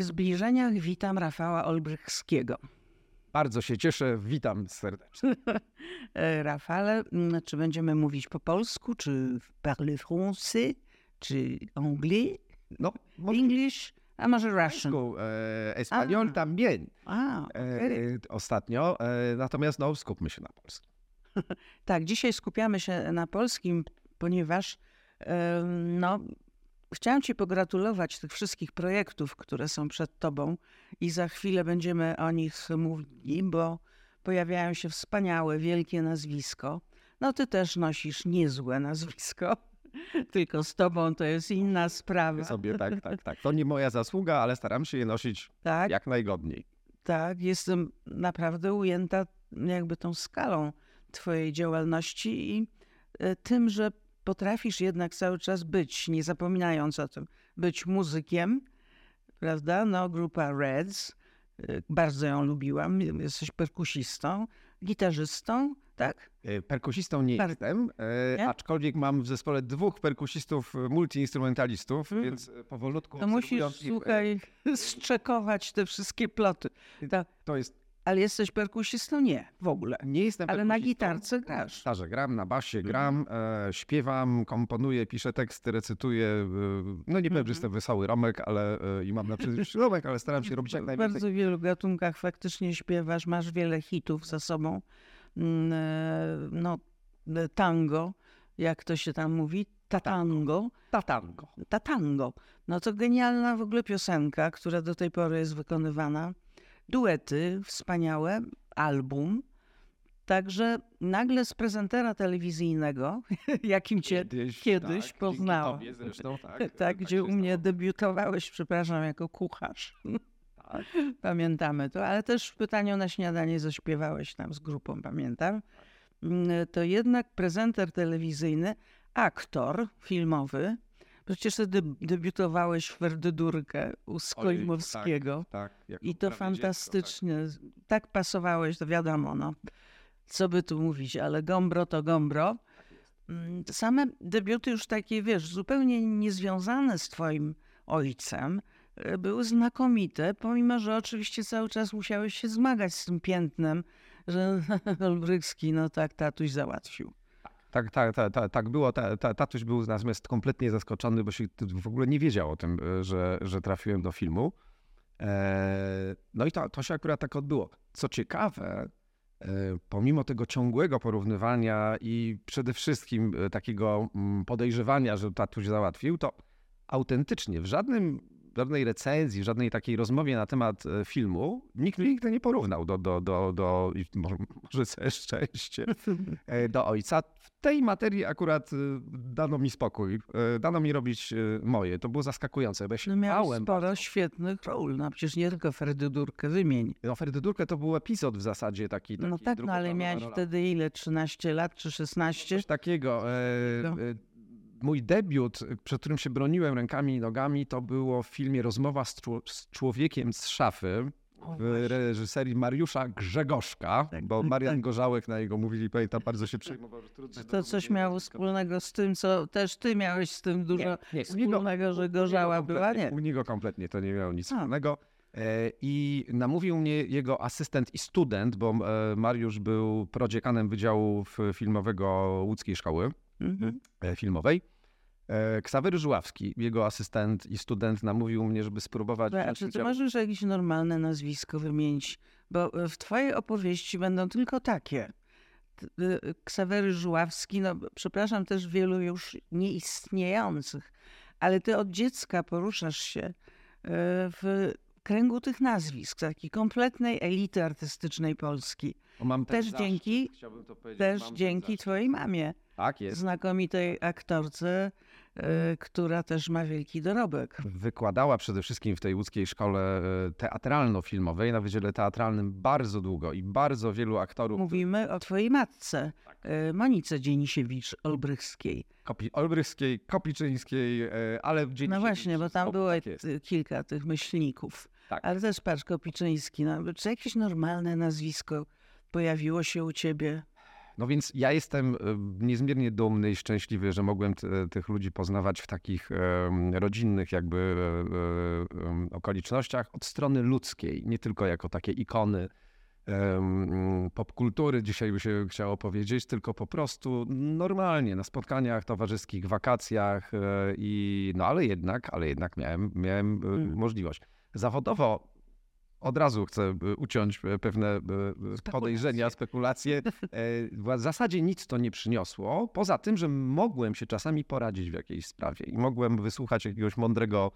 W zbliżeniach witam Rafała Olbrychskiego. Bardzo się cieszę, witam serdecznie. E, Rafale, mm, czy będziemy mówić po polsku, czy parle français, czy anglais, No, może English, a może Russian? e, Espanol también A, e, okej. e, ostatnio, e, natomiast no, skupmy się na polskim. Tak, dzisiaj skupiamy się na polskim, ponieważ no, chciałam Ci pogratulować tych wszystkich projektów, które są przed Tobą i za chwilę będziemy o nich mówili, bo pojawiają się wspaniałe, wielkie nazwisko. No Ty też nosisz niezłe nazwisko, tylko z Tobą to jest inna sprawa. Sobie tak, tak, tak. To nie moja zasługa, ale staram się je nosić Tak, jak najgodniej. tak, jestem naprawdę ujęta jakby tą skalą Twojej działalności i e, tym, że potrafisz jednak cały czas być, nie zapominając o tym, być muzykiem, prawda? No, grupa Reds, e, bardzo ją lubiłam, jesteś perkusistą, gitarzystą, tak? E, Perkusistą nie Per- jestem, e, Nie? aczkolwiek mam w zespole dwóch perkusistów, e, multiinstrumentalistów, Mhm. więc powolutku To musisz, ich, słuchaj, zczekować te wszystkie ploty. Tak. To jest, Ale jesteś perkusistą? Nie, w ogóle. nie jestem Ale na gitarce grasz. gitarze gram, na basie gram, e, śpiewam, komponuję, piszę teksty, recytuję. E, no nie powiem, że jestem wesoły Romek, ale e, i mam na przykład Romek, ale staram się robić jak W najwięcej. bardzo wielu gatunkach faktycznie śpiewasz, masz wiele hitów za sobą. Mm, e, No, e, tango, jak to się tam mówi, tatango, Tatango. tatango. No to genialna w ogóle piosenka, która do tej pory jest wykonywana. Duety wspaniałe, album. Także nagle z prezentera telewizyjnego, jakim cię kiedyś dzięki poznałam. tobie Zresztą, tak, tak, gdzie się u mnie stało. debiutowałeś, przepraszam, jako kucharz. Tak. Pamiętamy to, ale też w pytaniu na śniadanie zaśpiewałeś tam z grupą, pamiętam. Mm, To jednak prezenter telewizyjny, aktor filmowy. Przecież ty deb- debiutowałeś w Ferdydurkę u Skolimowskiego. Tak, jako I to fantastycznie. Tak pasowałeś, to wiadomo, no. Co by tu mówić, ale Gombro to Gombro. Mm, Same debiuty już takie, wiesz, zupełnie niezwiązane z twoim ojcem, e, były znakomite, pomimo, że oczywiście cały czas musiałeś się zmagać z tym piętnem, że Olbrychski, no tak, tatuś załatwił. Tak, tak, tak, tak, tak było. Ta, ta, tatuś był natomiast kompletnie zaskoczony, bo się w ogóle nie wiedział o tym, e, że, że trafiłem do filmu. E, No i to, to się akurat tak odbyło. Co ciekawe, e, pomimo tego ciągłego porównywania i przede wszystkim takiego mm, podejrzewania, że tatuś załatwił, to autentycznie w żadnym, żadnej recenzji, żadnej takiej rozmowie na temat e, filmu nikt mnie nigdy nie porównał do, do, do, do może, całe szczęście, do ojca. W tej materii akurat e, dano mi spokój, e, dano mi robić moje. To było zaskakujące, bo ja się No miałeś bałem sporo świetnych ról, no przecież nie tylko Ferdydurkę, wymień. No Ferdydurkę to był epizod w zasadzie taki. taki No tak, no ale miałeś rola. wtedy ile, 13 lat czy 16? Coś takiego. E, No. e, mój debiut, przed którym się broniłem rękami i nogami, to było w filmie Rozmowa z, z człowiekiem z szafy w reżyserii Mariusza Grzegorzka, Tak, bo tak, Marian tak. Gorzałek na jego mówili, pamiętam, bardzo się przejmował, że trudno To coś miało wspólnego z tym, co też ty miałeś z tym dużo nie, wspólnego, że gorzała była, nie? U niego kompletnie to nie miało nic A. wspólnego. E, I namówił mnie jego asystent i student, bo e, Mariusz był prodziekanem Wydziału Filmowego Łódzkiej Szkoły Mhm. e, Filmowej. E, Ksawery Żuławski, jego asystent i student, namówił mnie, żeby spróbować A czy ty możesz jakieś normalne nazwisko wymienić? Bo e, w twojej opowieści będą tylko takie. Y, Ksawery Żuławski, no przepraszam, też wielu już nieistniejących, ale ty od dziecka poruszasz się w kręgu tych nazwisk, takiej kompletnej elity artystycznej Polski. Też zaszczyt, dzięki- chciałbym to powiedzieć, Też dzięki twojej mamie, Tak jest. znakomitej aktorce, e, która też ma wielki dorobek. Wykładała przede wszystkim w tej łódzkiej szkole e, teatralno-filmowej, na Wydziale Teatralnym bardzo długo i bardzo wielu aktorów. Mówimy o twojej matce, Tak. Monice Dzienisiewicz-Olbrychskiej. Kopi- Olbrychskiej, Kopiczyńskiej, ale w No właśnie, bo tam było tak kilka tych myślników. Tak. Ale też patrz, Kopiczyński. No, czy jakieś normalne nazwisko pojawiło się u ciebie? No więc ja jestem e, niezmiernie dumny i szczęśliwy, że mogłem t- tych ludzi poznawać w takich em, rodzinnych jakby e, e, okolicznościach od strony ludzkiej, nie tylko jako takie ikony em, popkultury, dzisiaj by się chciało powiedzieć, tylko po prostu normalnie na spotkaniach towarzyskich, wakacjach e, i no ale jednak, ale jednak miałem, miałem e, Mm. możliwość. Zawodowo od razu chcę e, uciąć e, pewne e, podejrzenia, spekulacje. W zasadzie nic to nie przyniosło, poza tym, że mogłem się czasami poradzić w jakiejś sprawie i mogłem wysłuchać jakiegoś mądrego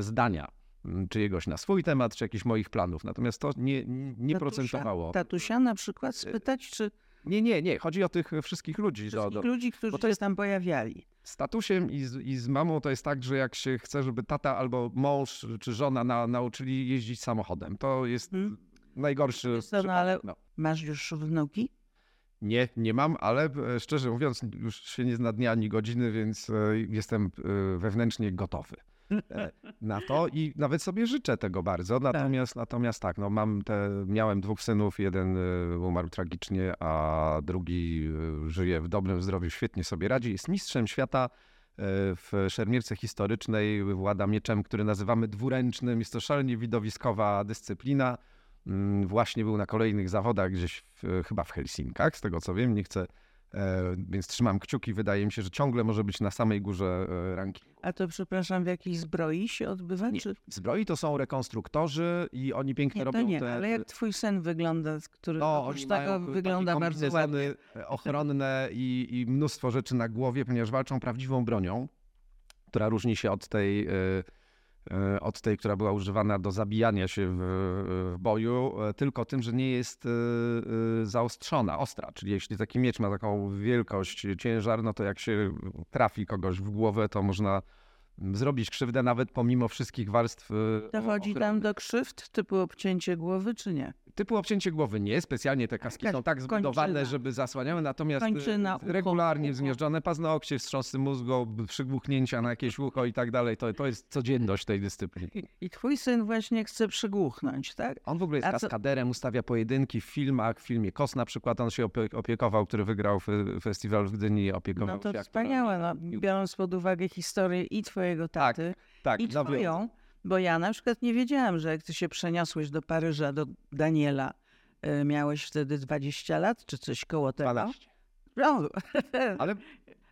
zdania czyjegoś na swój temat, czy jakichś moich planów. Natomiast to nie, nie Tatusia- procentowało. Tatusia na przykład spytać, czy Nie, nie, nie. Chodzi o tych wszystkich ludzi. Do, wszystkich do, ludzi, którzy bo to się jest- tam pojawiali. Z tatusiem i z, i z mamą to jest tak, że jak się chce, żeby tata albo mąż czy żona na, nauczyli jeździć samochodem, to jest Hmm. najgorszy co, no ale- no. Masz już wnuki? Nie, nie mam, ale e, szczerze mówiąc, już się nie zna dnia ani godziny, więc e, jestem e, wewnętrznie gotowy na to i nawet sobie życzę tego bardzo. Natomiast, natomiast tak, no mam te, miałem dwóch synów, jeden e, umarł tragicznie, a drugi e, żyje w dobrym zdrowiu, świetnie sobie radzi. Jest mistrzem świata e, w szermierce historycznej, włada mieczem, który nazywamy dwuręcznym. Jest to szalenie widowiskowa dyscyplina. Mm, Właśnie był na kolejnych zawodach gdzieś w, chyba w Helsinkach, z tego co wiem, nie chcę, e, więc trzymam kciuki. Wydaje mi się, że ciągle może być na samej górze e, rankingu. A to przepraszam, w jakiej zbroi się odbywa? Nie, Czy... Zbroi to są rekonstruktorzy i oni pięknie Nie, to robią nie, te... ale jak twój sen wygląda, który no, oprócz tego wygląda bardzo ładnie. kombinezony ochronne i, i mnóstwo rzeczy na głowie, ponieważ walczą prawdziwą bronią, która różni się od tej, e, e, od tej, która była używana do zabijania się w, w boju, e, tylko tym, że nie jest e, e, zaostrzona, ostra. Czyli jeśli taki miecz ma taką wielkość, ciężar, no to jak się trafi kogoś w głowę, to można zrobić krzywdę nawet pomimo wszystkich warstw e, Dochodzi tam do krzywd typu obcięcie głowy, czy nie? Typu obcięcie głowy nie, specjalnie te kaski są tak zbudowane, kończyna. żeby zasłaniały, natomiast e, Kończyna, regularnie ucho. zmierzczone paznokcie, wstrząsy mózgu, przygłuchnięcia na jakieś ucho i tak dalej, to, to jest codzienność tej dyscypliny. I, I twój syn właśnie chce przygłuchnąć, tak? On w ogóle jest A co- kaskaderem, ustawia pojedynki w filmach, w filmie Kos na przykład on się opie- opiekował, który wygrał fe- festiwal w Gdyni, opiekował No to się wspaniałe, no, biorąc pod uwagę historię i twojego taty, Tak, i nawiązał. twoją, bo ja na przykład nie wiedziałam, że jak ty się przeniosłeś do Paryża, do Daniela, y, miałeś wtedy 20 lat, czy coś koło tego. 12. No, Ale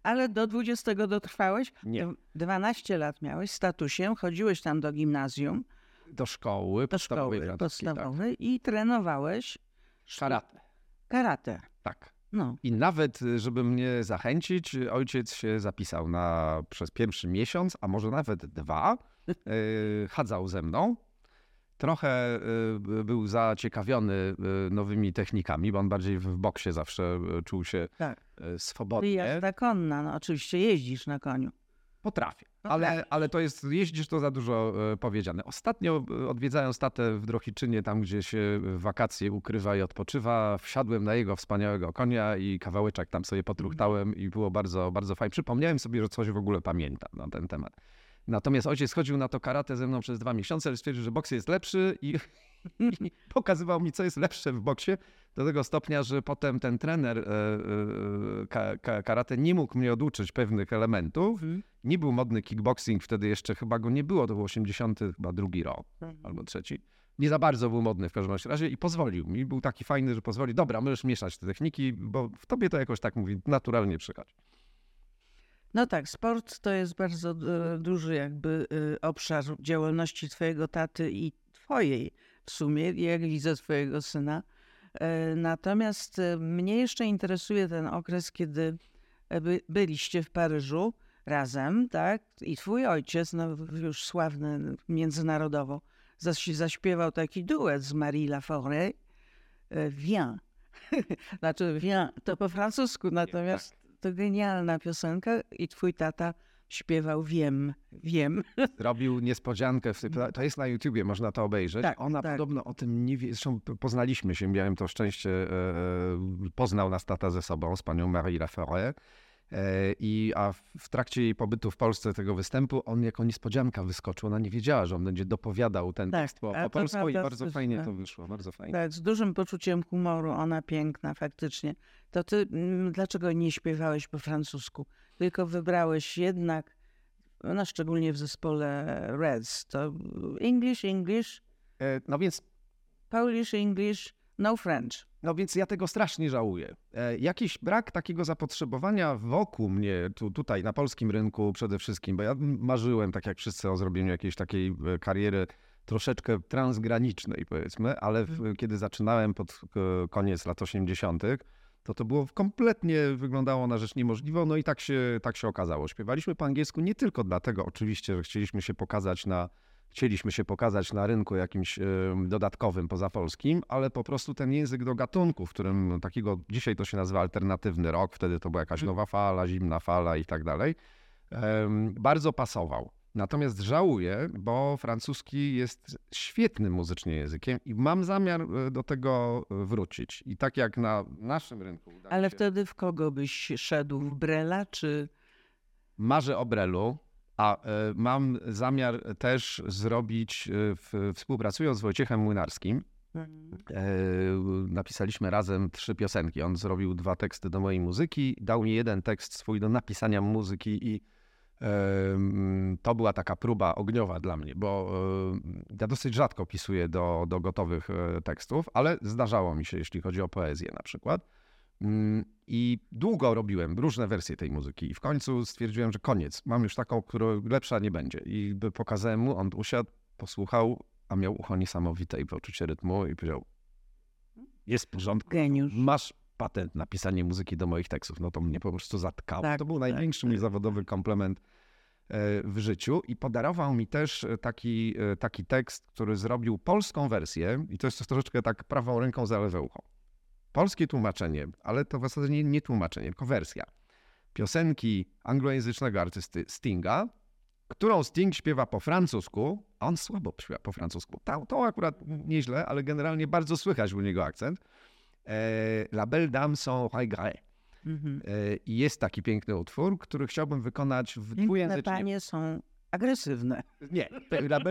ale do 20 dotrwałeś? Nie. Dw- 12 lat miałeś, statusiem, chodziłeś tam do gimnazjum, do szkoły do podstawowej szkoły francuskiej, podstawowej i trenowałeś Tak. Karate, karate. tak. No, I nawet, y, żeby mnie zachęcić, y, ojciec się zapisał na przez pierwszy miesiąc, a może nawet dwa. Y, Chadzał ze mną. Trochę y, był zaciekawiony y, nowymi technikami, bo on bardziej w boksie zawsze czuł się tak. swobodnie. jazda konna, no oczywiście jeździsz na koniu. Potrafię. Potrafisz. Ale, ale to jest, jeździsz to za dużo powiedziane. Ostatnio odwiedzając tatę w Drohiczynie, tam gdzie się wakacje ukrywa i odpoczywa, wsiadłem na jego wspaniałego konia i kawałeczek tam sobie potruchtałem i było bardzo, bardzo fajnie. Przypomniałem sobie, że coś w ogóle pamiętam na ten temat. Natomiast ojciec chodził na to karate ze mną przez dwa miesiące, ale stwierdził, że boks jest lepszy i, i pokazywał mi, co jest lepsze w boksie. Do tego stopnia, że potem ten trener e, e, ka, ka, karate nie mógł mnie oduczyć pewnych elementów. Nie był modny kickboxing, wtedy jeszcze chyba go nie było, to był 80 chyba drugi rok albo trzeci. Nie za bardzo był modny w każdym razie i pozwolił mi. Był taki fajny, że pozwoli, dobra, możesz mieszać te techniki, bo w tobie to jakoś tak mówi, naturalnie przychodzi. No tak, sport to jest bardzo duży jakby e, obszar działalności twojego taty i twojej w sumie, jak widzę twojego syna. E, Natomiast e, mnie jeszcze interesuje ten okres, kiedy e, by, byliście w Paryżu razem, tak? I twój ojciec, no już sławny międzynarodowo, zaś, zaśpiewał taki duet z Marie Laforêt, Viens. znaczy, Viens to po francusku, natomiast to genialna piosenka i twój tata śpiewał Wiem, wiem. Zrobił niespodziankę, w, to jest na YouTubie, można to obejrzeć. Tak, Ona tak. podobno o tym nie wie, zresztą poznaliśmy się, miałem to szczęście, e, e, poznał nas tata ze sobą, z panią Marie Laforêt. E, I, a w trakcie jej pobytu w Polsce, tego występu, on jako niespodzianka wyskoczył. Ona nie wiedziała, że on będzie dopowiadał ten Tak, tekst po, po polsku i bardzo fajnie tak. to wyszło, bardzo fajnie. Tak, z dużym poczuciem humoru, ona piękna faktycznie. To ty mm, dlaczego nie śpiewałeś po francusku? Tylko wybrałeś jednak, no szczególnie w zespole Reds, to English, English, E, No więc Polish, English, no French. No więc ja tego strasznie żałuję. E, jakiś brak takiego zapotrzebowania wokół mnie, tu, tutaj na polskim rynku przede wszystkim, bo ja marzyłem, tak jak wszyscy, o zrobieniu jakiejś takiej e, kariery troszeczkę transgranicznej, powiedzmy, ale w, kiedy zaczynałem pod e, koniec lat 80., to to było kompletnie, wyglądało na rzecz niemożliwą, no i tak się, tak się okazało. Śpiewaliśmy po angielsku nie tylko dlatego oczywiście, że chcieliśmy się pokazać na chcieliśmy się pokazać na rynku jakimś dodatkowym pozapolskim, ale po prostu ten język do gatunku, w którym takiego, dzisiaj to się nazywa alternatywny rok, wtedy to była jakaś nowa fala, zimna fala i tak dalej, bardzo pasował. Natomiast żałuję, bo francuski jest świetnym muzycznie językiem i mam zamiar e, do tego wrócić. I tak jak na naszym rynku Ale się- wtedy w kogo byś szedł? W Brela czy... Marzę o Brelu, a e, mam zamiar też zrobić, e, współpracując z Wojciechem Młynarskim, e, napisaliśmy razem trzy piosenki. On zrobił dwa teksty do mojej muzyki, dał mi jeden tekst swój do napisania muzyki i mm, to była taka próba ogniowa dla mnie, bo ja dosyć rzadko pisuję do, do gotowych tekstów, ale zdarzało mi się, jeśli chodzi o poezję na przykład. Mm, I długo robiłem różne wersje tej muzyki i w końcu stwierdziłem, że koniec. Mam już taką, która lepsza nie będzie. I pokazałem mu, on usiadł, posłuchał, a miał ucho niesamowite i poczucie rytmu i powiedział, jest w porządku, Geniusz. masz patent na pisanie muzyki do moich tekstów. No to mnie po prostu zatkało. Tak, to był tak, największy mój zawodowy komplement e, w życiu i podarował mi też e, taki, e, taki tekst, który zrobił polską wersję i to jest troszeczkę tak prawą ręką za lewe ucho. Polskie tłumaczenie, ale to w zasadzie nie, nie tłumaczenie, tylko wersja. Piosenki anglojęzycznego artysty Stinga, którą Sting śpiewa po francusku, a on słabo śpiewa po francusku. To, to akurat nieźle, ale generalnie bardzo słychać u niego akcent. E, La Belle Dame sans regret. Mhm. E, I jest taki piękny utwór, który chciałbym wykonać w Piękne dwujęzycznym... panie są agresywne. Nie,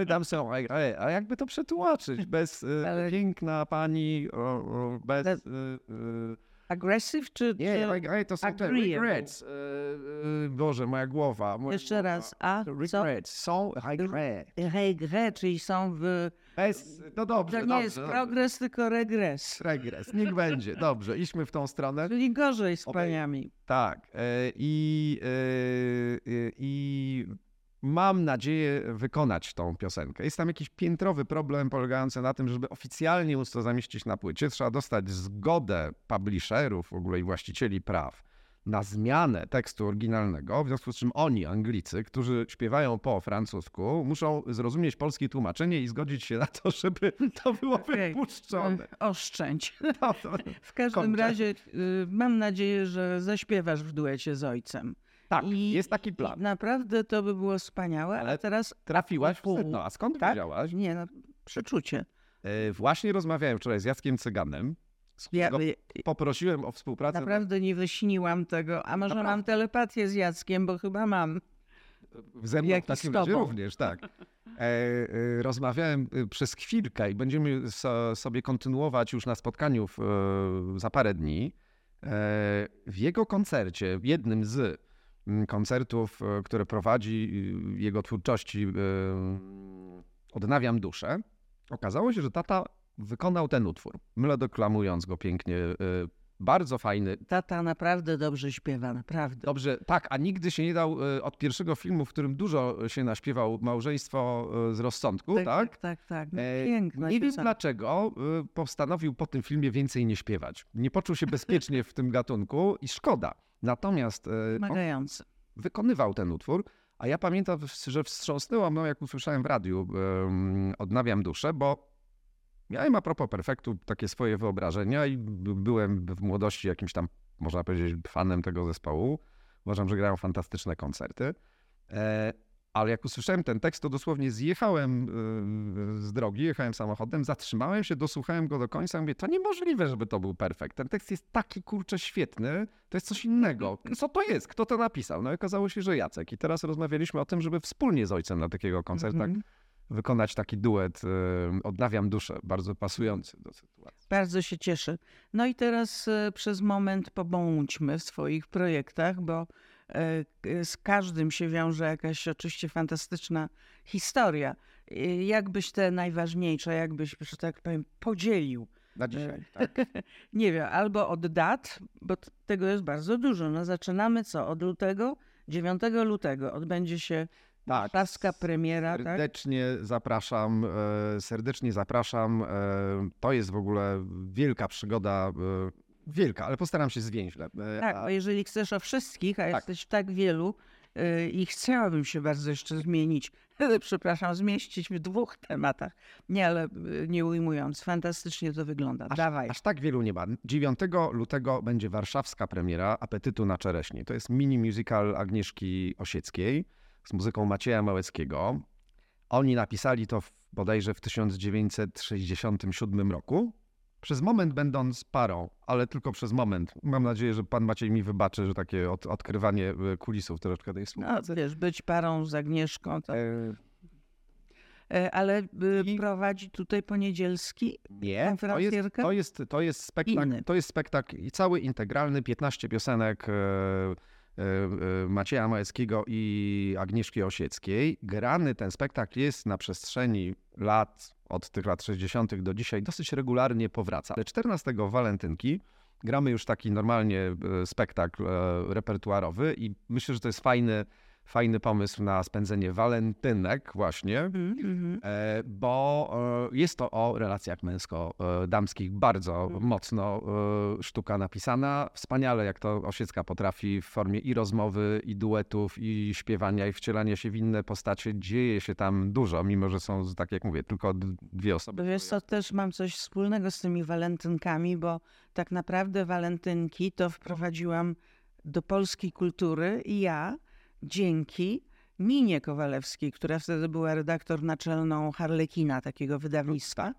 Dame sans regret. A jakby to przetłumaczyć? Bez e, Ale- piękna pani, o, o, bez... E, Aggressive czy... nie, czy... regret to są te regrets. E, e, Boże, moja głowa. Moja Jeszcze głowa. raz. A? Regrets, są regret. Regret, czyli są w... Bez, no dobrze, To nie dobrze, jest dobrze. progres, tylko regres. Regres, niech będzie. Dobrze, idźmy w tą stronę. Czyli gorzej z Okej. paniami. Tak. e, I, e, e, I mam nadzieję wykonać tą piosenkę. Jest tam jakiś piętrowy problem polegający na tym, żeby oficjalnie móc to zamieścić na płycie, trzeba dostać zgodę publisherów w ogóle i właścicieli praw na zmianę tekstu oryginalnego, w związku z czym oni, Anglicy, którzy śpiewają po francusku, muszą zrozumieć polskie tłumaczenie i zgodzić się na to, żeby to było Okej. wypuszczone. Oszczędź. No, W każdym Kończę. razie y, mam nadzieję, że zaśpiewasz w duecie z ojcem. Tak, I- jest taki plan. Naprawdę to by było wspaniałe, Ale teraz... Trafiłaś w sedno. A skąd Tak? wiedziałaś? Nie, no, przeczucie. E, Właśnie rozmawiałem wczoraj z Jackiem Cyganem, z Ja, którego y, poprosiłem o współpracę. naprawdę nie wyśniłam tego. A może Naprawdę. mam telepatię z Jackiem, bo chyba mam. Ze mną jak w takim razie również, tak. E, e, rozmawiałem e, przez chwilkę i będziemy so, sobie kontynuować już na spotkaniu w, e, za parę dni. E, w jego koncercie, w jednym z koncertów, e, które prowadzi jego twórczości e, Odnawiam duszę, okazało się, że tata wykonał ten utwór, melodoklamując go pięknie. e, Bardzo fajny, Tata naprawdę dobrze śpiewa, naprawdę. Dobrze, tak, a nigdy się nie dał od pierwszego filmu, w którym dużo się naśpiewał Małżeństwo z rozsądku, tak? tak, tak. tak. No, E, piękna nie wiem dlaczego postanowił po tym filmie więcej nie śpiewać. Nie poczuł się bezpiecznie w tym gatunku i szkoda. Natomiast e, Wymagający. wykonywał ten utwór, a ja pamiętam, że wstrząsnęło mną, jak usłyszałem w radiu Odnawiam duszę, bo miałem a propos perfektu takie swoje wyobrażenia i byłem w młodości jakimś tam, można powiedzieć, fanem tego zespołu. Uważam, że grają fantastyczne koncerty. Ale jak usłyszałem ten tekst, to dosłownie zjechałem y, z drogi, jechałem samochodem, zatrzymałem się, dosłuchałem go do końca, mówię, to niemożliwe, żeby to był perfekt. Ten tekst jest taki, kurczę, świetny, to jest coś innego. Co to jest? Kto to napisał? No i okazało się, że Jacek. I teraz rozmawialiśmy o tym, żeby wspólnie z ojcem na takiego koncerta Mhm. wykonać taki duet y, Odnawiam duszę, bardzo pasujący do sytuacji. Bardzo się cieszę. No i teraz e, przez moment pobądźmy w swoich projektach, bo z każdym się wiąże jakaś oczywiście fantastyczna historia. E, Jakbyś te najważniejsze, jakbyś, że tak powiem, podzielił? Na dzisiaj, tak? Nie wiem, albo od dat, bo tego jest bardzo dużo. No zaczynamy co? Od lutego? 9 lutego odbędzie się Tak. warszawska premiera, tak? Serdecznie zapraszam, e, serdecznie zapraszam. e, To jest w ogóle wielka przygoda, e, wielka, ale postaram się zwięźle. E, Tak, a- bo jeżeli chcesz o wszystkich, a Tak. jesteś w tak wielu y, i chciałabym się bardzo jeszcze zmienić, przepraszam, zmieścić w dwóch tematach. Nie, ale y, nie ujmując, fantastycznie to wygląda. Aż, Dawaj. aż tak wielu nie ma. 9 lutego będzie warszawska premiera Apetytu na czereśnie. To jest mini musical Agnieszki Osieckiej z muzyką Macieja Małeckiego. Oni napisali to w, bodajże w 1967 roku. Przez moment będąc parą, ale tylko przez moment. Mam nadzieję, że pan Maciej mi wybaczy, że takie od, odkrywanie e, kulisów troszeczkę tej No, współpracy. wiesz, być parą z Agnieszką, to, E, e, ale y, I- prowadzi tutaj poniedzielski Nie, to jest, to jest, to jest spektakl, Inny. to jest spektakl i cały integralny, 15 piosenek Macieja Małeckiego i Agnieszki Osieckiej. Grany ten spektakl jest na przestrzeni lat, od tych lat 60. do dzisiaj, dosyć regularnie powraca. Ale 14 walentynki gramy już taki normalnie e, spektakl e, repertuarowy i myślę, że to jest fajny, fajny pomysł na spędzenie walentynek właśnie. Mhm. E, bo e, jest to o relacjach męsko-damskich bardzo Mhm. mocno e, sztuka napisana. Wspaniale, jak to Osiecka potrafi w formie i rozmowy, i duetów, i śpiewania, i wcielania się w inne postacie. Dzieje się tam dużo, mimo że są, tak jak mówię, tylko dwie osoby. Wiesz co, też mam coś wspólnego z tymi walentynkami, bo tak naprawdę walentynki to wprowadziłam do polskiej kultury i ja dzięki Minie Kowalewskiej, która wtedy była redaktor naczelną Harlekina, takiego wydawnictwa.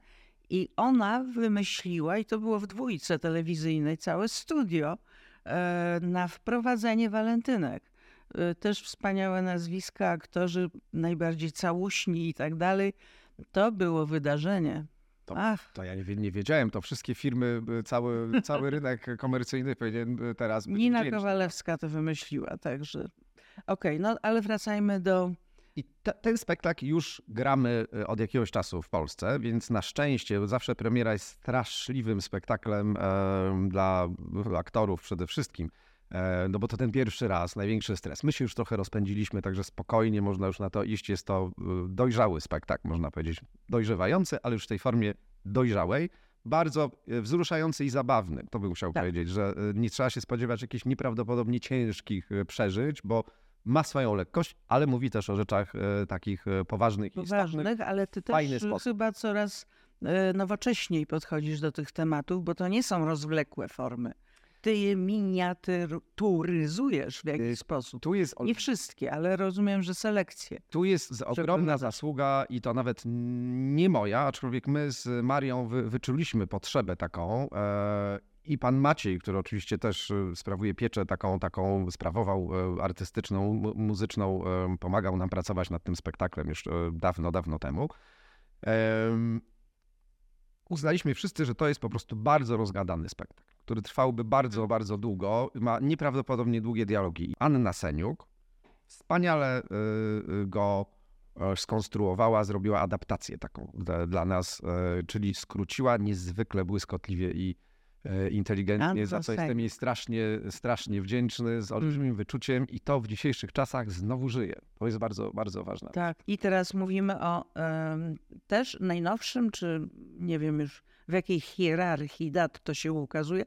I ona wymyśliła, i to było w dwójce telewizyjnej, całe studio e, na wprowadzenie walentynek. E, Też wspaniałe nazwiska, aktorzy najbardziej całuśni i tak dalej. To było wydarzenie. To- Ach, To ja nie, nie wiedziałem, to wszystkie firmy, cały, cały rynek komercyjny powinien teraz być Nina wdzięczny. Kowalewska to wymyśliła, także. Okej, no ale wracajmy do. I te, ten spektakl już gramy e, od jakiegoś czasu w Polsce, więc na szczęście zawsze premiera jest straszliwym spektaklem e, dla aktorów przede wszystkim. E, no bo to ten pierwszy raz, największy stres. My się już trochę rozpędziliśmy, także spokojnie można już na to iść. Jest to e, dojrzały spektakl, można powiedzieć. Dojrzewający, ale już w tej formie dojrzałej. Bardzo e, wzruszający i zabawny, to bym chciał Tak. powiedzieć, że nie trzeba się spodziewać jakichś nieprawdopodobnie ciężkich przeżyć, bo ma swoją lekkość, ale mówi też o rzeczach takich e, poważnych i. Poważnych, ale ty też sposób. chyba coraz nowocześniej podchodzisz do tych tematów, bo to nie są rozwlekłe formy. Ty je miniaturyzujesz w jakiś Y, sposób. Tu jest, Nie wszystkie, ale rozumiem, że selekcje. tu jest ogromna zasługa i to nawet nie moja, aczkolwiek my z Marią wy, wyczuliśmy potrzebę taką. E, I pan Maciej, który oczywiście też e, sprawuje pieczę taką, taką sprawował e, artystyczną, mu- muzyczną, e, pomagał nam pracować nad tym spektaklem już e, dawno, dawno temu. Em, uznaliśmy wszyscy, że to jest po prostu bardzo rozgadany spektakl, który trwałby bardzo, bardzo długo. Ma nieprawdopodobnie długie dialogi. Anna Seniuk wspaniale y, y, go e, skonstruowała, zrobiła adaptację taką dla, nas, e, czyli skróciła niezwykle błyskotliwie i inteligentnie, Anna za co jestem jej strasznie, strasznie wdzięczny, z olbrzymim wyczuciem i to w dzisiejszych czasach znowu żyje. To jest bardzo, bardzo ważne. Tak. I teraz mówimy o em, też najnowszym, czy nie wiem już w jakiej hierarchii dat to się ukazuje,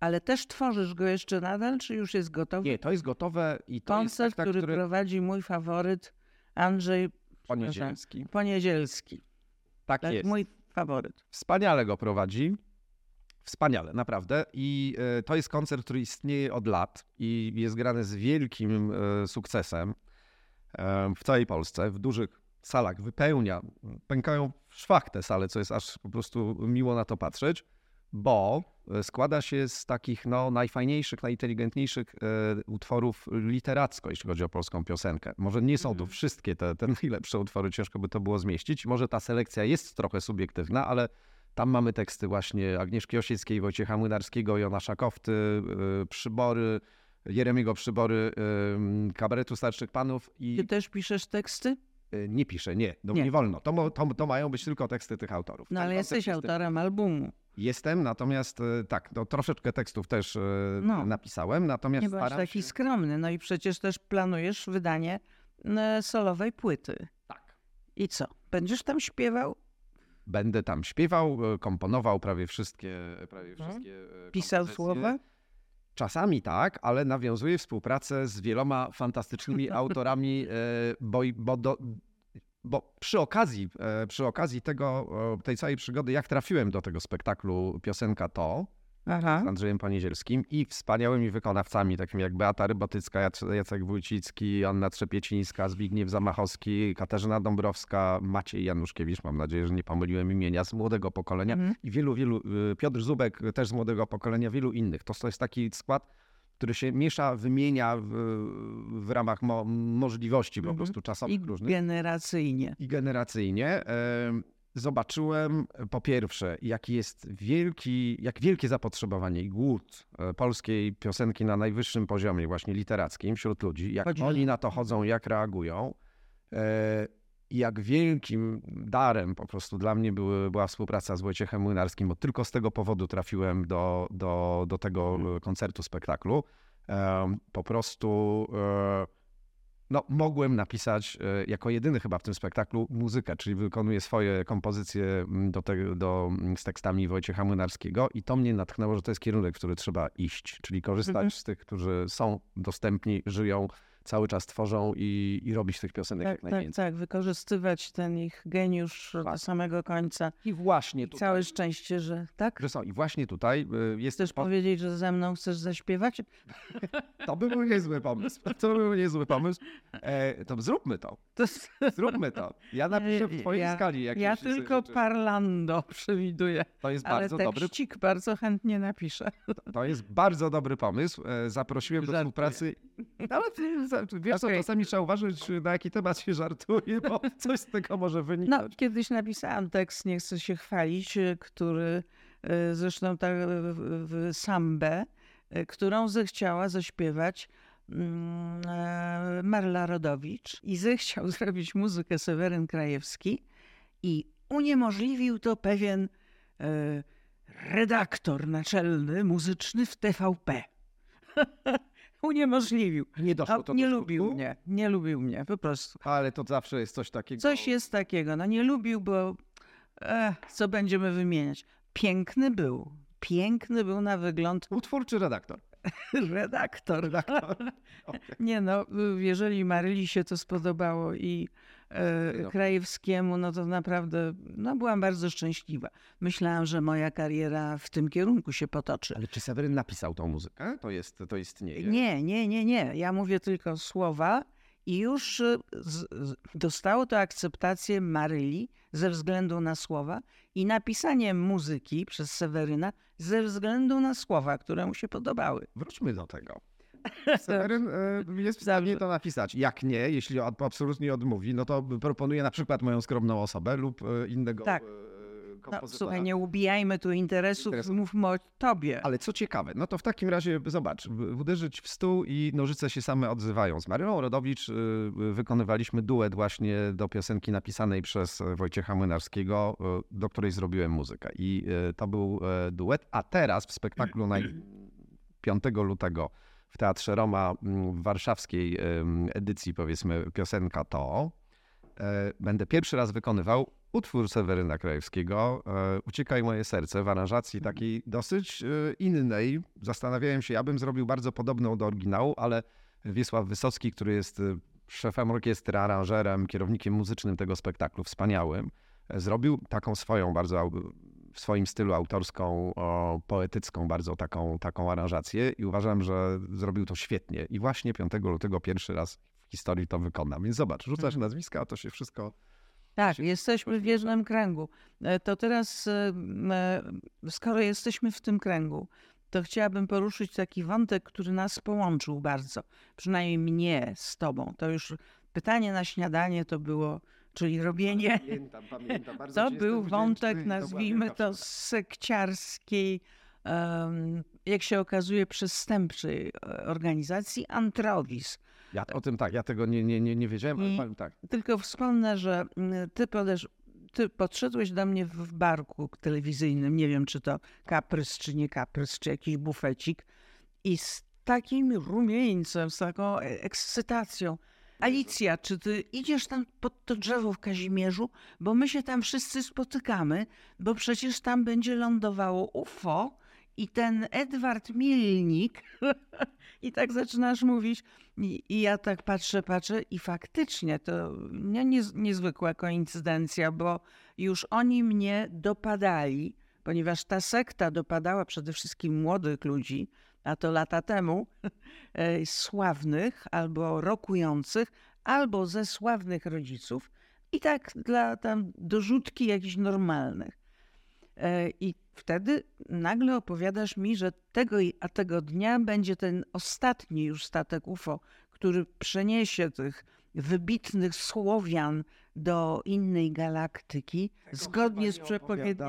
ale też tworzysz go jeszcze nadal, czy już jest gotowy? Nie, to jest gotowe i to jest Koncert, spektakl, który, który prowadzi mój faworyt Andrzej poniedzielski. Poniedzielski. Tak Tak, jest. mój faworyt. Wspaniale go prowadzi. Wspaniale, naprawdę. I e, to jest koncert, który istnieje od lat i jest grany z wielkim e, sukcesem. e, w całej Polsce, w dużych salach wypełnia, pękają w szwach te sale, co jest aż po prostu miło na to patrzeć, bo składa się z takich no, najfajniejszych, najinteligentniejszych utworów literacko, jeśli chodzi o polską piosenkę. Może nie są to Mhm. wszystkie te, te najlepsze utwory, ciężko by to było zmieścić. Może ta selekcja jest trochę subiektywna, ale tam mamy teksty właśnie Agnieszki Osieckiej, Wojciecha Młynarskiego, Jona Szakowty, y, Przybory, Jeremiego Przybory, y, Kabaretu Starszych Panów i Ty też piszesz teksty? y, nie piszę, nie, no Nie. nie, wolno. To, to, to mają być tylko teksty tych autorów. No Ten ale jesteś jest- autorem albumu. Jestem, natomiast tak, no, troszeczkę tekstów też No. napisałem, natomiast Nie staram taki się... skromny. No i przecież też planujesz wydanie solowej płyty. Tak. I co? Będziesz tam śpiewał? Będę tam śpiewał, y, komponował prawie wszystkie, prawie Mhm. wszystkie y, Pisał słowa? Czasami tak, ale nawiązuję współpracę z wieloma fantastycznymi autorami, e, bo, bo, do, bo przy okazji, e, przy okazji tego, e, tej całej przygody, jak trafiłem do tego spektaklu Piosenka To Aha. z Andrzejem Paniezielskim i wspaniałymi wykonawcami, takimi jak Beata Rybotycka, Jac- Jacek Wójcicki, Anna Trzepiecińska, Zbigniew Zamachowski, Katarzyna Dąbrowska, Maciej Januszkiewicz, mam nadzieję, że nie pomyliłem imienia, z młodego pokolenia Mhm. i wielu, wielu, y, Piotr Zubek też z młodego pokolenia, wielu innych. To, to jest taki skład, który się miesza, wymienia w, w ramach mo, możliwości po Mhm. prostu I czasowych różnych generacyjnie. i generacyjnie. Em, Zobaczyłem e, po pierwsze, jaki jest wielki, jak wielkie zapotrzebowanie i głód e, polskiej piosenki na najwyższym poziomie, właśnie literackim wśród ludzi, jak Chodzi- oni na to chodzą, jak reagują. E, i jak wielkim darem po prostu dla mnie były, była współpraca z Wojciechem Młynarskim, bo tylko z tego powodu trafiłem do, do, do tego e, koncertu, spektaklu. Po prostu no, mogłem napisać e, jako jedyny chyba w tym spektaklu muzykę, czyli wykonuję swoje kompozycje mm, do te, do, mm, z tekstami Wojciecha Młynarskiego i to mnie natchnęło, że to jest kierunek, w który trzeba iść, czyli korzystać Mhm. z tych, którzy są dostępni, żyją, cały czas tworzą i, i robić tych piosenek Tak, jak tak, najwięcej. tak. Wykorzystywać ten ich geniusz do Tak. samego końca. I właśnie I tutaj, całe szczęście, że tak. że są, i właśnie tutaj y, jest Chcesz po- powiedzieć, że ze mną chcesz zaśpiewać? To by był niezły pomysł. To by był niezły pomysł. E, to zróbmy to. To, Zróbmy to. Ja napiszę w twojej ja, skali. jakieś ja tylko rzeczy. parlando przewiduję, To jest ale bardzo dobry tekścik bardzo chętnie napiszę. To jest bardzo dobry pomysł. E, Zaprosiłem do Żartuję. współpracy. Ale wiesz co, Okej. czasami trzeba uważać, na jaki temat się żartuje, bo coś z tego może No, wyniknąć. kiedyś napisałam tekst, nie chcę się chwalić, y, który y, zresztą tak w, w sambę, którą zechciała zaśpiewać mm, e, Marla Rodowicz i zechciał zrobić muzykę Seweryn Krajewski i uniemożliwił to pewien e, redaktor naczelny muzyczny w TVP. uniemożliwił. Nie doszło A to nie do lubił skutku, mnie, nie lubił mnie, po prostu. Ale to zawsze jest coś takiego. Coś jest takiego. No nie lubił, bo e, co będziemy wymieniać? Piękny był. Piękny był na wygląd Utwór czy redaktor? redaktor. Redaktor. Okej. Nie no, jeżeli Maryli się to spodobało i No. Krajewskiemu, no to naprawdę no, byłam bardzo szczęśliwa. Myślałam, że moja kariera w tym kierunku się potoczy. Ale czy Seweryn napisał tą muzykę? To jest, to istnieje. Nie, nie, nie, nie. Ja mówię tylko słowa i już y, z, z, dostało to akceptację Maryli ze względu na słowa i napisanie muzyki przez Seweryna ze względu na słowa, które mu się podobały. Wróćmy do tego. Seweryn e, jest w stanie to napisać. Jak nie, jeśli absolutnie odmówi, no to proponuję na przykład moją skromną osobę lub e, innego Tak. e, No, słuchaj, nie ubijajmy tu interesów, Interesów. mówmy o tobie. Ale co ciekawe, no to w takim razie zobacz, uderzyć w stół i nożyce się same odzywają. Z Maryną Rodowicz wykonywaliśmy duet właśnie do piosenki napisanej przez Wojciecha Młynarskiego, do której zrobiłem muzykę. I to był duet, a teraz w spektaklu na 5 lutego w Teatrze Roma mm, w warszawskiej edycji powiedzmy piosenka to, e, będę pierwszy raz wykonywał utwór Seweryna Krajewskiego e, Uciekaj moje serce w aranżacji takiej dosyć e, innej. Zastanawiałem się, ja bym zrobił bardzo podobną do oryginału, ale Wiesław Wysocki, który jest szefem orkiestry, aranżerem, kierownikiem muzycznym tego spektaklu, wspaniałym, zrobił taką swoją bardzo w swoim stylu autorską, o, poetycką bardzo taką, taką aranżację i uważam, że zrobił to świetnie. I właśnie 5 lutego pierwszy raz w historii to wykonam. Więc zobacz, rzucasz Mhm. nazwiska, a to się wszystko... Tak, jesteśmy w jednym kręgu. E, To teraz, e, skoro jesteśmy w tym kręgu, to chciałabym poruszyć taki wątek, który nas połączył bardzo. Przynajmniej mnie z tobą. To już pytanie na śniadanie to było, czyli robienie. Pamiętam, pamiętam. Bardzo To był wątek, wdzięczny to nazwijmy to, przyjemność. sekciarskiej, em, jak się okazuje, przestępczej e, organizacji Antrowis. Ja o tym tak, ja tego nie, nie, nie, nie wiedziałem, ale I- powiem tak. Tylko wspomnę, że mm, ty, podesz, ty podszedłeś do mnie w barku telewizyjnym, nie wiem czy to kaprys, czy nie kaprys, czy jakiś bufecik i z takim rumieńcem, z taką e- ekscytacją. Alicja, czy ty idziesz tam pod to drzewo w Kazimierzu, bo my się tam wszyscy spotykamy, bo przecież tam będzie lądowało UFO i ten Edward Milnik. I tak zaczynasz mówić. I, i ja tak patrzę, patrzę i faktycznie to nie, nie, niezwykła koincydencja, bo już oni mnie dopadali, ponieważ ta sekta dopadała przede wszystkim młodych ludzi, a to lata temu, e, sławnych albo rokujących, albo ze sławnych rodziców i tak dla tam dorzutki jakichś normalnych. E, I wtedy nagle opowiadasz mi, że tego a tego dnia będzie ten ostatni już statek UFO, który przeniesie tych wybitnych Słowian do innej galaktyki, zgodnie z przepowiednią.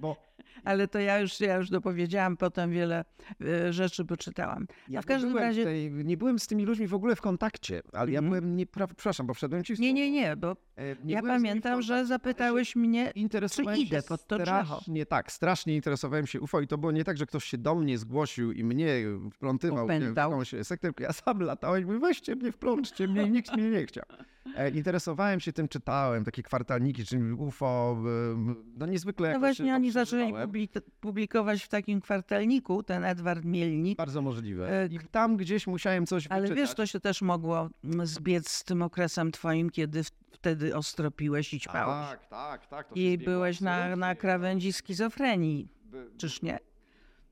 Bo Ale to ja już, ja już dopowiedziałam potem wiele e, rzeczy, bo czytałam. ja w każdym nie byłem razie- Tej, nie byłem z tymi ludźmi w ogóle w kontakcie, ale ja Mhm. byłem, nie, pra, przepraszam, bo wszedłem ci w Nie, słowo. nie, nie, bo E, nie ja w pamiętam, że zapytałeś mnie, Czy idę pod to drzewo? strasznie, tak, strasznie interesowałem się UFO i to było nie tak, że ktoś się do mnie zgłosił i mnie wplątywał w Popętał. jakąś sektę, tylko ja sam latałem i mówię, weźcie mnie, wplączcie mnie, nikt mnie nie chciał. E, interesowałem się tym, czytałem, takie kwartalniki, czyli UFO, e, no niezwykle no właśnie oni zaczęli publikować w takim kwartalniku, ten Edward Mielnik, Bardzo możliwe. E, I tam gdzieś musiałem coś ale wyczytać. wiesz, to się też mogło mm, zbiec z tym okresem twoim, kiedy wtedy ostropiłeś i ćpałeś. Tak, tak, tak. I byłeś na, na absolutnie. krawędzi schizofrenii, By- czyż nie?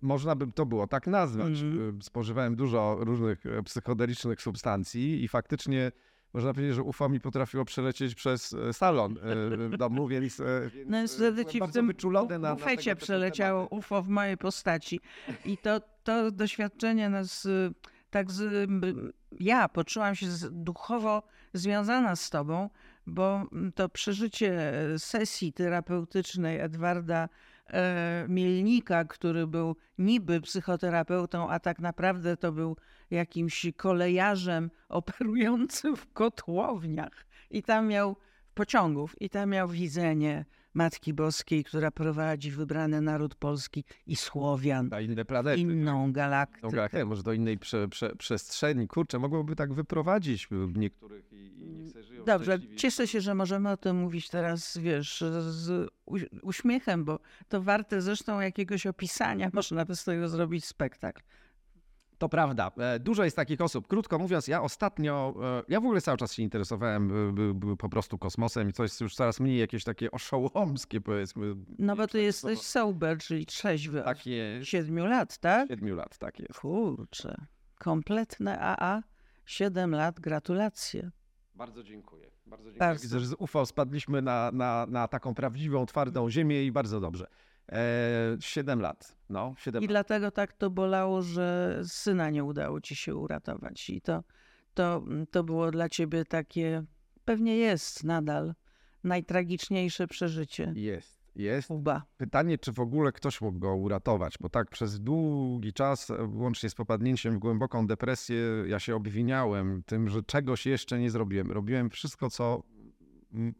Można by to było tak nazwać. Mhm. Y, Spożywałem dużo różnych e, psychodelicznych substancji i faktycznie można powiedzieć, że UFO mi potrafiło przelecieć przez e, salon e, w domu, więc, e, więc No i wtedy ci w tym na, na typu przeleciało. UFO w mojej postaci. I to, to doświadczenie nas y, tak z, ja poczułam się duchowo związana z tobą, bo to przeżycie sesji terapeutycznej Edwarda Mielnika, który był niby psychoterapeutą, a tak naprawdę to był jakimś kolejarzem operującym w kotłowniach. I tam miał pociągów, i tam miał widzenie Matki Boskiej, która prowadzi wybrany naród polski i Słowian, Na inne planety. inną galaktykę. Hej, może do innej prze, prze, przestrzeni. Kurczę, mogłoby tak wyprowadzić niektórych i, i niech sobie żyją Dobrze, szczęśliwie. cieszę się, że możemy o tym mówić teraz, wiesz, z uś- uśmiechem, bo to warte zresztą jakiegoś opisania, można by z tego zrobić spektakl. To prawda. E, Dużo jest takich osób. Krótko mówiąc, ja ostatnio, e, ja w ogóle cały czas się interesowałem po prostu kosmosem i jest już coraz mniej jakieś takie oszołomskie, powiedzmy. No bo ty jesteś sober, czyli trzeźwy od Takie siedmiu lat, tak? siedmiu lat, tak jest. Kurczę, kompletne AA, siedem lat, gratulacje. Bardzo dziękuję. Bardzo dziękuję. Bardzo. Widzę, że z UFO spadliśmy na, na, na taką prawdziwą, twardą ziemię i bardzo dobrze. E, 7 lat. No, 7 I lat. dlatego tak to bolało, że syna nie udało ci się uratować. I to, to, to było dla ciebie takie, pewnie jest nadal, najtragiczniejsze przeżycie. Jest, jest. Uba. Pytanie, czy w ogóle ktoś mógł go uratować, bo tak przez długi czas, łącznie z popadnięciem w głęboką depresję, ja się obwiniałem tym, że czegoś jeszcze nie zrobiłem. Robiłem wszystko, co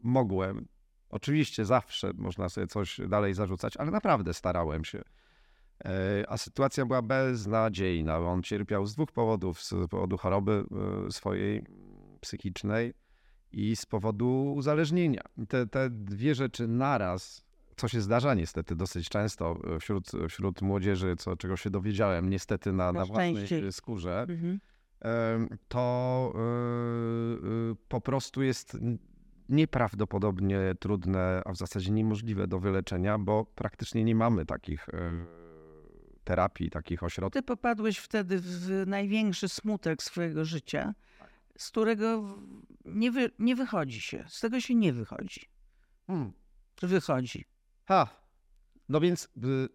mogłem. Oczywiście zawsze można sobie coś dalej zarzucać, ale naprawdę starałem się. E, A sytuacja była beznadziejna. On cierpiał z dwóch powodów. Z powodu choroby e, swojej psychicznej i z powodu uzależnienia. Te, te dwie rzeczy naraz, co się zdarza niestety dosyć często e, wśród, wśród młodzieży, co, czego się dowiedziałem niestety na, Na własnej skórze, Mhm. to po prostu jest nieprawdopodobnie trudne, a w zasadzie niemożliwe do wyleczenia, bo praktycznie nie mamy takich e, terapii, takich ośrodków. Ty popadłeś wtedy w największy smutek swojego życia. z którego nie, wy, nie wychodzi się. Z tego się nie wychodzi. Hmm. Wychodzi? Ha, no więc y,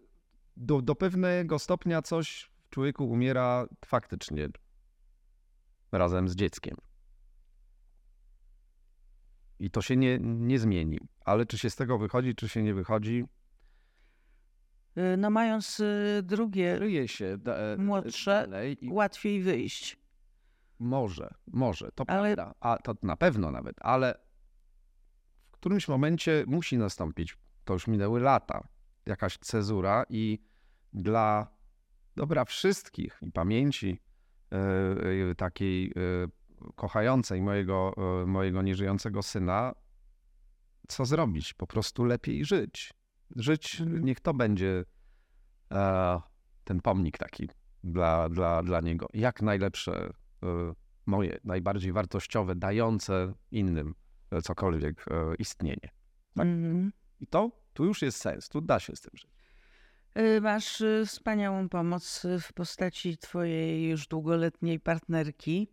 do, do pewnego stopnia coś w człowieku umiera faktycznie razem z dzieckiem. I to się nie, nie zmieni. Ale czy się z tego wychodzi, czy się nie wychodzi, Y, No mając y, drugie, kryje się da, e, Młodsze dalej i łatwiej wyjść. może, może, to Ale- prawda, a to na pewno nawet, ale w którymś momencie musi nastąpić, to już minęły lata, jakaś cezura i dla dobra wszystkich i pamięci e, e, takiej e, kochającej mojego, e, mojego nieżyjącego syna, co zrobić? Po prostu lepiej żyć. Żyć, niech to będzie e, ten pomnik taki dla, dla, dla niego. Jak najlepsze, e, moje, najbardziej wartościowe, dające innym e, cokolwiek e, istnienie. Tak. Mhm. I to, tu już jest sens, tu da się z tym żyć. Y, Masz wspaniałą pomoc w postaci twojej już długoletniej partnerki.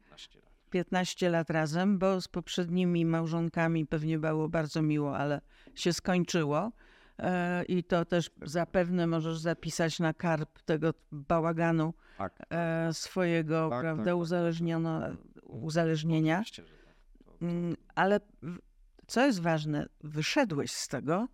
15 lat razem, bo z poprzednimi małżonkami pewnie było bardzo miło, ale się skończyło. E, I to też zapewne możesz zapisać na karp tego bałaganu Tak. e, swojego, Tak, prawda, tak, tak. uzależniono, uzależnienia. Tak. Mm, Ale co jest ważne, wyszedłeś z tego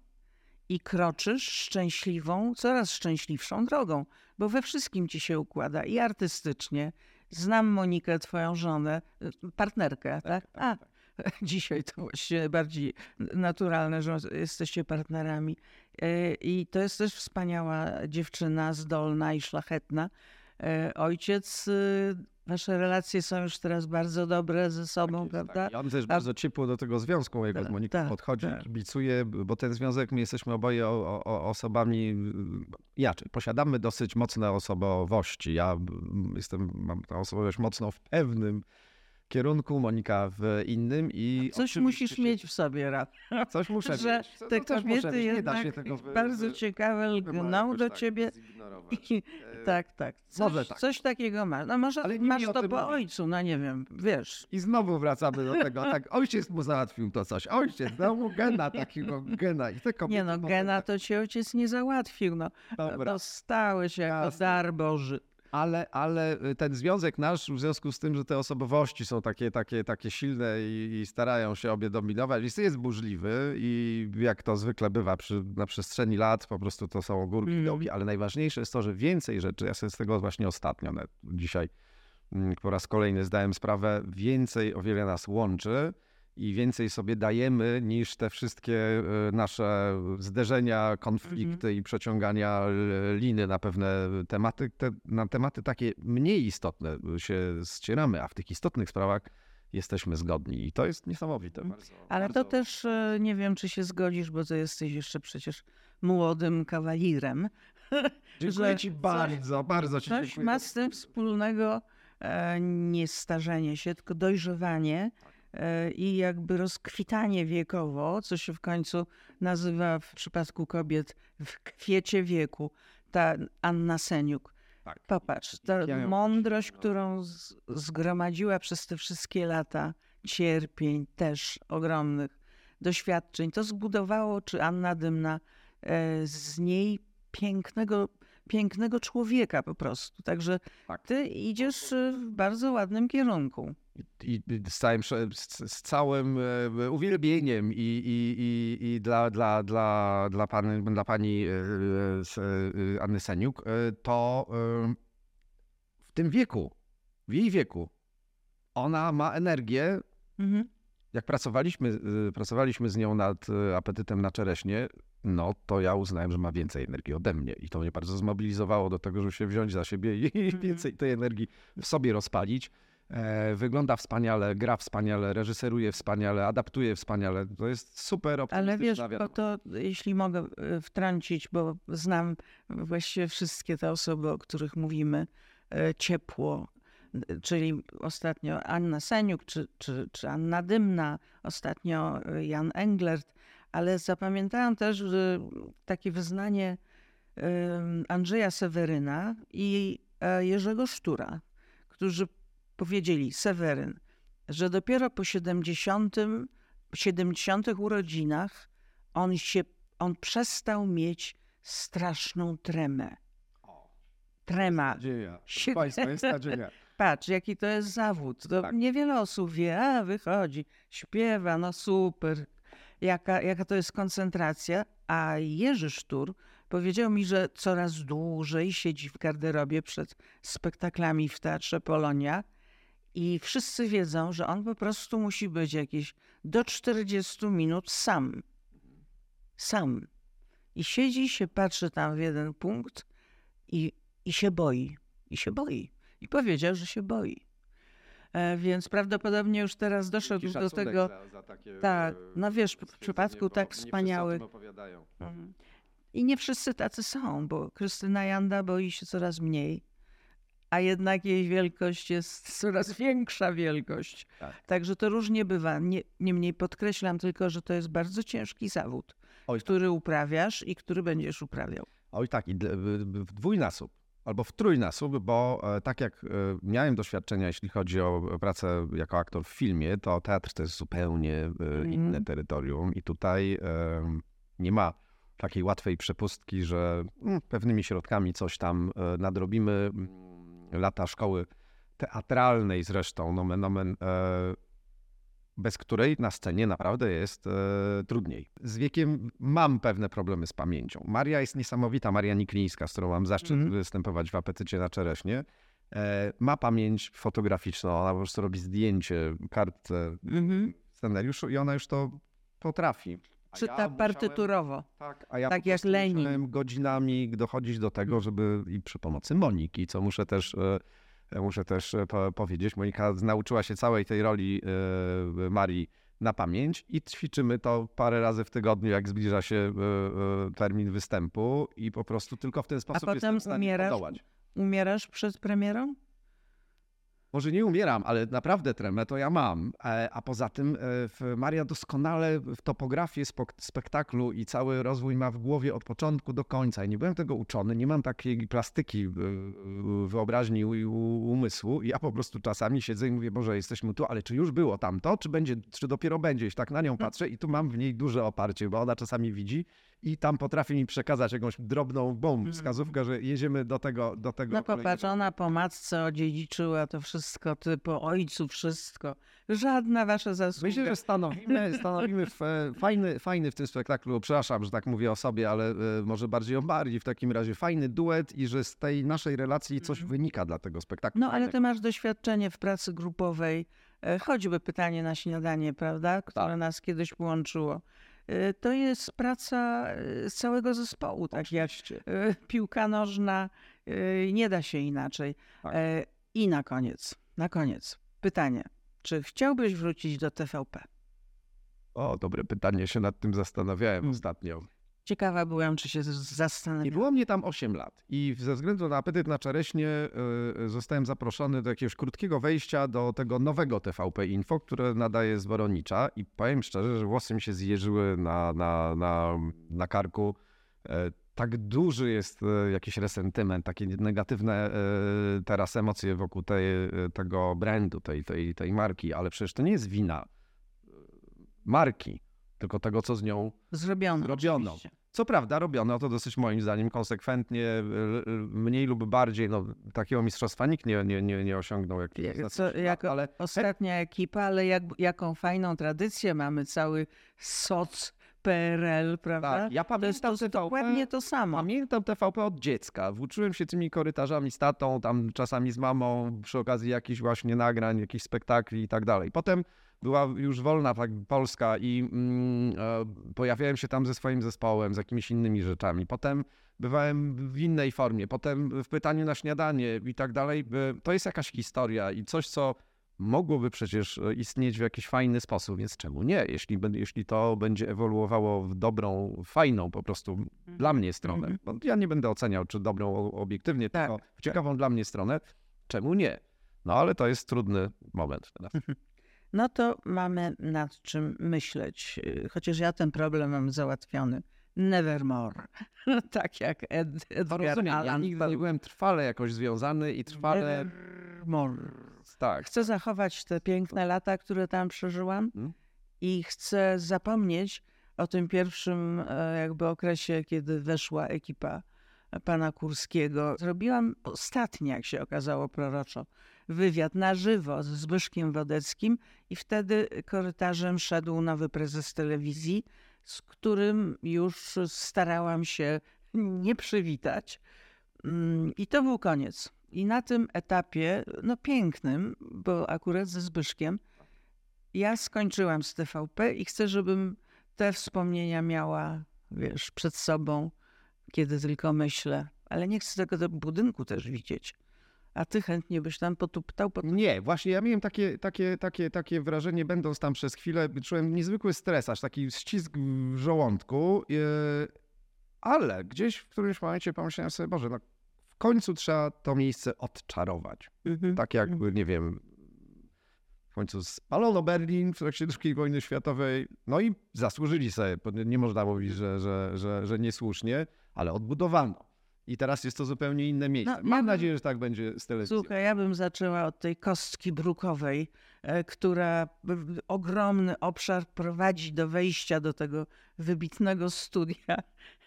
i kroczysz szczęśliwą, coraz szczęśliwszą drogą, bo we wszystkim ci się układa i artystycznie. Znam Monikę, twoją żonę, y, partnerkę, tak? A, dzisiaj to właściwie bardziej naturalne, że jesteście partnerami. Y, I to jest też wspaniała dziewczyna, zdolna i szlachetna. Y, Ojciec, y, wasze relacje są już teraz bardzo dobre ze sobą, jest, prawda? Tak. On też A- bardzo ciepło do tego związku mojego z Tak, Moniką tak, podchodzi, tak. bo ten związek, my jesteśmy oboje o, o, osobami, y, inaczej, posiadamy dosyć mocne osobowości. Ja mm, jestem, mam tę osobowość mocno w pewnym kierunku, Monika w innym i Coś musisz się- mieć w sobie, Raf. Coś muszę że mieć. Co- te no kobiety mieć. Jednak wy- bardzo ciekawe lgną do tak ciebie. I, E, tak, tak. Coś, może tak. coś takiego masz. No może Ale masz to po ojcu, no nie wiem, wiesz. I znowu wracamy do tego, tak, ojciec mu załatwił to coś, ojciec, znowu gena takiego gena. I te kobiety Nie no, gena tak- to ci ojciec nie załatwił, no. Dobra. Dostałeś jako Jasne. dar Boży. Ale, ale y, ten związek nasz, w związku z tym, że te osobowości są takie, takie, takie silne i, i starają się obie dominować, jest, jest burzliwy i jak to zwykle bywa przy, na przestrzeni lat, po prostu to są górki i Mm. ale najważniejsze jest to, że więcej rzeczy, ja sobie z tego właśnie ostatnio, dzisiaj mm, po raz kolejny zdałem sprawę, więcej o wiele nas łączy i więcej sobie dajemy niż te wszystkie y, nasze zderzenia, konflikty i przeciągania l- liny na pewne tematy. Te, na tematy takie mniej istotne się ścieramy, a w tych istotnych sprawach jesteśmy zgodni i to jest niesamowite. Bardzo, Ale to bardzo- też e, nie wiem, czy się zgodzisz, bo to jesteś jeszcze przecież młodym kawalirem. Dziękuję ci coś- bardzo, bardzo ci Coś dziękuję. ma z tym wspólnego e, nie starzenie się, tylko dojrzewanie e, i jakby rozkwitanie wiekowo, co się w końcu nazywa w przypadku kobiet w kwiecie wieku. Ta Anna Seniuk. Tak. Popatrz, ta mądrość, którą zgromadziła przez te wszystkie lata cierpień też ogromnych, doświadczeń, to zbudowało, czy Anna Dymna, e, z niej pięknego, pięknego człowieka po prostu. Także Tak. ty idziesz e, w bardzo ładnym kierunku. I z całym, z, całym e, uwielbieniem i, i, i, i dla, dla, dla, dla, pani, dla pani e, e, Anny Seniuk, to w tym wieku, w jej wieku, ona ma energię. Mhm. Jak pracowaliśmy, pracowaliśmy z nią nad apetytem na czereśnie, no to ja uznałem, że ma więcej energii ode mnie i to mnie bardzo zmobilizowało do tego, żeby się wziąć za siebie i Mhm. więcej tej energii w sobie rozpalić. E, wygląda wspaniale, gra wspaniale, reżyseruje wspaniale, adaptuje wspaniale. To jest super Ale optymistyczna wiesz, bo to jeśli mogę e, wtrącić, bo znam właściwie wszystkie te osoby, o których mówimy, e, ciepło, czyli ostatnio Anna Seniuk, czy, czy, czy Anna Dymna, ostatnio Jan Englert, ale zapamiętałam też że takie wyznanie Andrzeja Seweryna i Jerzego Sztura, którzy powiedzieli, Seweryn, że dopiero po 70, 70 urodzinach on się, on przestał mieć straszną tremę. Trema. Nadzieja. Państwa, jest nadzieja. Patrz, jaki to jest zawód. To Tak. Niewiele osób wie, a wychodzi, śpiewa, no super. Jaka, jaka to jest koncentracja. A Jerzy Sztur powiedział mi, że coraz dłużej siedzi w garderobie przed spektaklami w Teatrze Polonia i wszyscy wiedzą, że on po prostu musi być jakieś do 40 minut sam. Sam. I siedzi, się patrzy tam w jeden punkt i, i się boi. I się boi. I powiedział, że się boi. E, więc prawdopodobnie już teraz doszedł do tego. Za, za takie, Tak, no wiesz, w przypadku tak wspaniałych-. Mhm. I nie wszyscy tacy są, bo Krystyna Janda boi się coraz mniej, a jednak jej wielkość jest coraz większa wielkość. Tak. Także to różnie bywa. Nie, niemniej podkreślam tylko, że to jest bardzo ciężki zawód, Oj, który uprawiasz i który będziesz uprawiał. Oj tak, i w dwójnasób albo w trójnasób, bo e, tak jak e, miałem doświadczenia, jeśli chodzi o pracę jako aktor w filmie, to teatr to jest zupełnie e, Mhm. inne terytorium i tutaj nie ma takiej łatwej przepustki, że mm, pewnymi środkami coś tam nadrobimy. Mm, Lata szkoły teatralnej zresztą, nomen, nomen, e, bez której na scenie naprawdę jest e, trudniej. Z wiekiem mam pewne problemy z pamięcią. Maria jest niesamowita, Maria Niklińska, z którą mam zaszczyt Mhm. występować w apetycie na czereśnie. E, ma pamięć fotograficzną, ona po prostu robi zdjęcie, kartce, Mhm. scenariuszu i ona już to potrafi. A Czyta musiałem- partyturowo. tak, a ja Tak jak Lenin. godzinami dochodzić do tego, żeby i przy pomocy Moniki, co muszę też, e, muszę też e, po, powiedzieć, Monika nauczyła się całej tej roli e, Marii na pamięć i ćwiczymy to parę razy w tygodniu, jak zbliża się e, e, termin występu i po prostu tylko w ten sposób potem w stanie umierasz? Umierasz przed premierą? Może nie umieram, ale naprawdę tremę to ja mam. E, A poza tym e, Maria doskonale w topografię spektaklu i cały rozwój ma w głowie od początku do końca. Ja nie byłem tego uczony, nie mam takiej plastyki wyobraźni i umysłu. I ja po prostu czasami siedzę i mówię, Boże, jesteśmy tu, ale czy już było tamto, czy będzie, czy dopiero będzie? I tak na nią patrzę i tu mam w niej duże oparcie, bo ona czasami widzi i tam potrafi mi przekazać jakąś drobną bum, wskazówkę, że jedziemy do tego, do tego No popatrz, ona po matce odziedziczyła to wszystko, ty po ojcu wszystko. Żadna wasza zasługa. Myślę, że stanowimy, stanowimy w, e, fajny, fajny w tym spektaklu, przepraszam, że tak mówię o sobie, ale e, może bardziej o Marii w takim razie, fajny duet i że z tej naszej relacji coś wynika dla tego spektaklu. No ale ty masz doświadczenie w pracy grupowej, e, choćby pytanie na śniadanie, prawda, które Tak. nas kiedyś połączyło. E, To jest praca e, całego zespołu, tak jak Oczywiście. e, piłka nożna, nie da się inaczej. Tak. I na koniec, na koniec pytanie. Czy chciałbyś wrócić do TVP? O, dobre pytanie, się nad tym zastanawiałem Hmm. ostatnio. Ciekawa byłam, czy się z- I było mnie tam 8 lat. I ze względu na apetyt na czereśnie y, zostałem zaproszony do jakiegoś krótkiego wejścia do tego nowego TVP Info, które nadaje z Woronicza. I powiem szczerze, że włosy mi się zjeżyły na, na, na, na karku. E, Tak duży jest jakiś resentyment, takie negatywne e, teraz emocje wokół tej, tego brandu, tej, tej, tej marki, ale przecież to nie jest wina marki, tylko tego, co z nią Zrobiono. Zrobiono. oczywiście. co prawda robiono to dosyć moim zdaniem konsekwentnie, y, y, mniej lub bardziej, no takiego mistrzostwa nikt nie, nie, nie, nie osiągnął jak Jak- lat, jako ale Ostatnia ekipa, ale jak, jaką fajną tradycję mamy, cały soc PRL, prawda? tak, ja to jest, to pamiętam jest TVP, dokładnie to samo. pamiętam TVP od dziecka, włóczyłem się tymi korytarzami z tatą, tam czasami z mamą, przy okazji jakichś właśnie nagrań, jakichś spektakli i tak dalej. Potem była już wolna tak Polska i mm, e, pojawiałem się tam ze swoim zespołem, z jakimiś innymi rzeczami. Potem bywałem w innej formie, potem w pytaniu na śniadanie i tak dalej. E, To jest jakaś historia i coś, co mogłoby przecież e, istnieć w jakiś fajny sposób, więc czemu nie? Jeśli, jeśli to będzie ewoluowało w dobrą, fajną po prostu dla mnie stronę. Mhm. Bo ja nie będę oceniał, czy dobrą obiektywnie, Tak, tylko w ciekawą dla mnie stronę. Czemu nie? No ale to jest trudny moment teraz. No to mamy nad czym myśleć. Y, Chociaż ja ten problem mam załatwiony. Nevermore. tak jak Ed, Edgar rozumiem, ja Allan nigdy Poe. nie byłem trwale jakoś związany i trwale Nevermore. Tak. Chcę zachować te piękne lata, które tam przeżyłam Mhm. i chcę zapomnieć o tym pierwszym e, jakby okresie, kiedy weszła ekipa pana Kurskiego. Zrobiłam ostatni, jak się okazało proroczo, wywiad na żywo z Zbyszkiem Wodeckim i wtedy korytarzem szedł nowy prezes telewizji, z którym już starałam się nie przywitać. Mm, I to był koniec. I na tym etapie, no pięknym, bo akurat ze Zbyszkiem, ja skończyłam z TVP i chcę, żebym te wspomnienia miała, wiesz, przed sobą, kiedy tylko myślę. Ale nie chcę tego do budynku też widzieć. A ty chętnie byś tam potuptał, pot... Nie, właśnie ja miałem takie, takie, takie, takie wrażenie, będąc tam przez chwilę, czułem niezwykły stres, aż taki ścisk w żołądku, yy, ale gdzieś w którymś momencie pomyślałem sobie, Boże, no w końcu trzeba to miejsce odczarować. Mhm. Tak jak, nie wiem, w końcu spalono Berlin w trakcie II wojny światowej, no i zasłużyli sobie, bo nie można mówić, że, że, że, że niesłusznie, ale odbudowano. I teraz jest to zupełnie inne miejsce. No, ja Mam bym- nadzieję, że tak będzie z telewizją. Słuchaj, ja bym zaczęła od tej kostki brukowej, e, która ogromny obszar prowadzi do wejścia do tego wybitnego studia,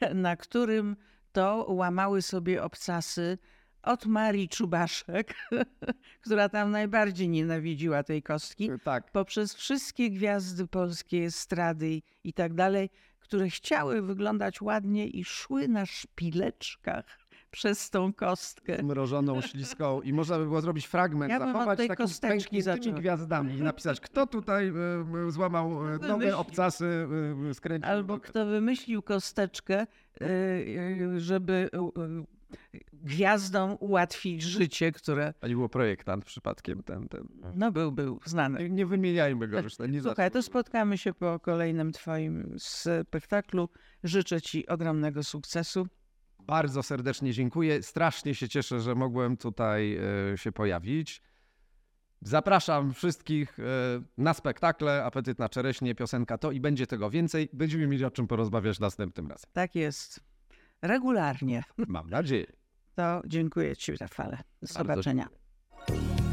na którym to łamały sobie obcasy od Marii Czubaszek, która tam najbardziej nienawidziła tej kostki, Tak. poprzez wszystkie gwiazdy polskiej estrady i tak dalej, które chciały wyglądać ładnie i szły na szpileczkach przez tą kostkę. mrożoną, śliską i można by było zrobić fragment, Ja zachować takim kosteczki pękniętymi gwiazdami i napisać, kto tutaj e, złamał e, nowe Wymyślił. obcasy, e, skręcił. Albo kto wymyślił kosteczkę, y, y, żeby y, y, gwiazdom ułatwić życie, które A nie było projektant przypadkiem ten, ten. no był, był znany. Nie, nie wymieniajmy go już. Nie Słuchaj, to spotkamy się po kolejnym twoim spektaklu. Życzę ci ogromnego sukcesu. Bardzo serdecznie dziękuję. Strasznie się cieszę, że mogłem tutaj e, się pojawić. Zapraszam wszystkich e, na spektakle Apetyt na czereśnie, piosenka to i będzie tego więcej. Będziemy mieli o czym porozmawiać następnym razem. Tak jest. Regularnie. Mam nadzieję. To dziękuję ci, Rafale. Do Bardzo zobaczenia. dziękuję.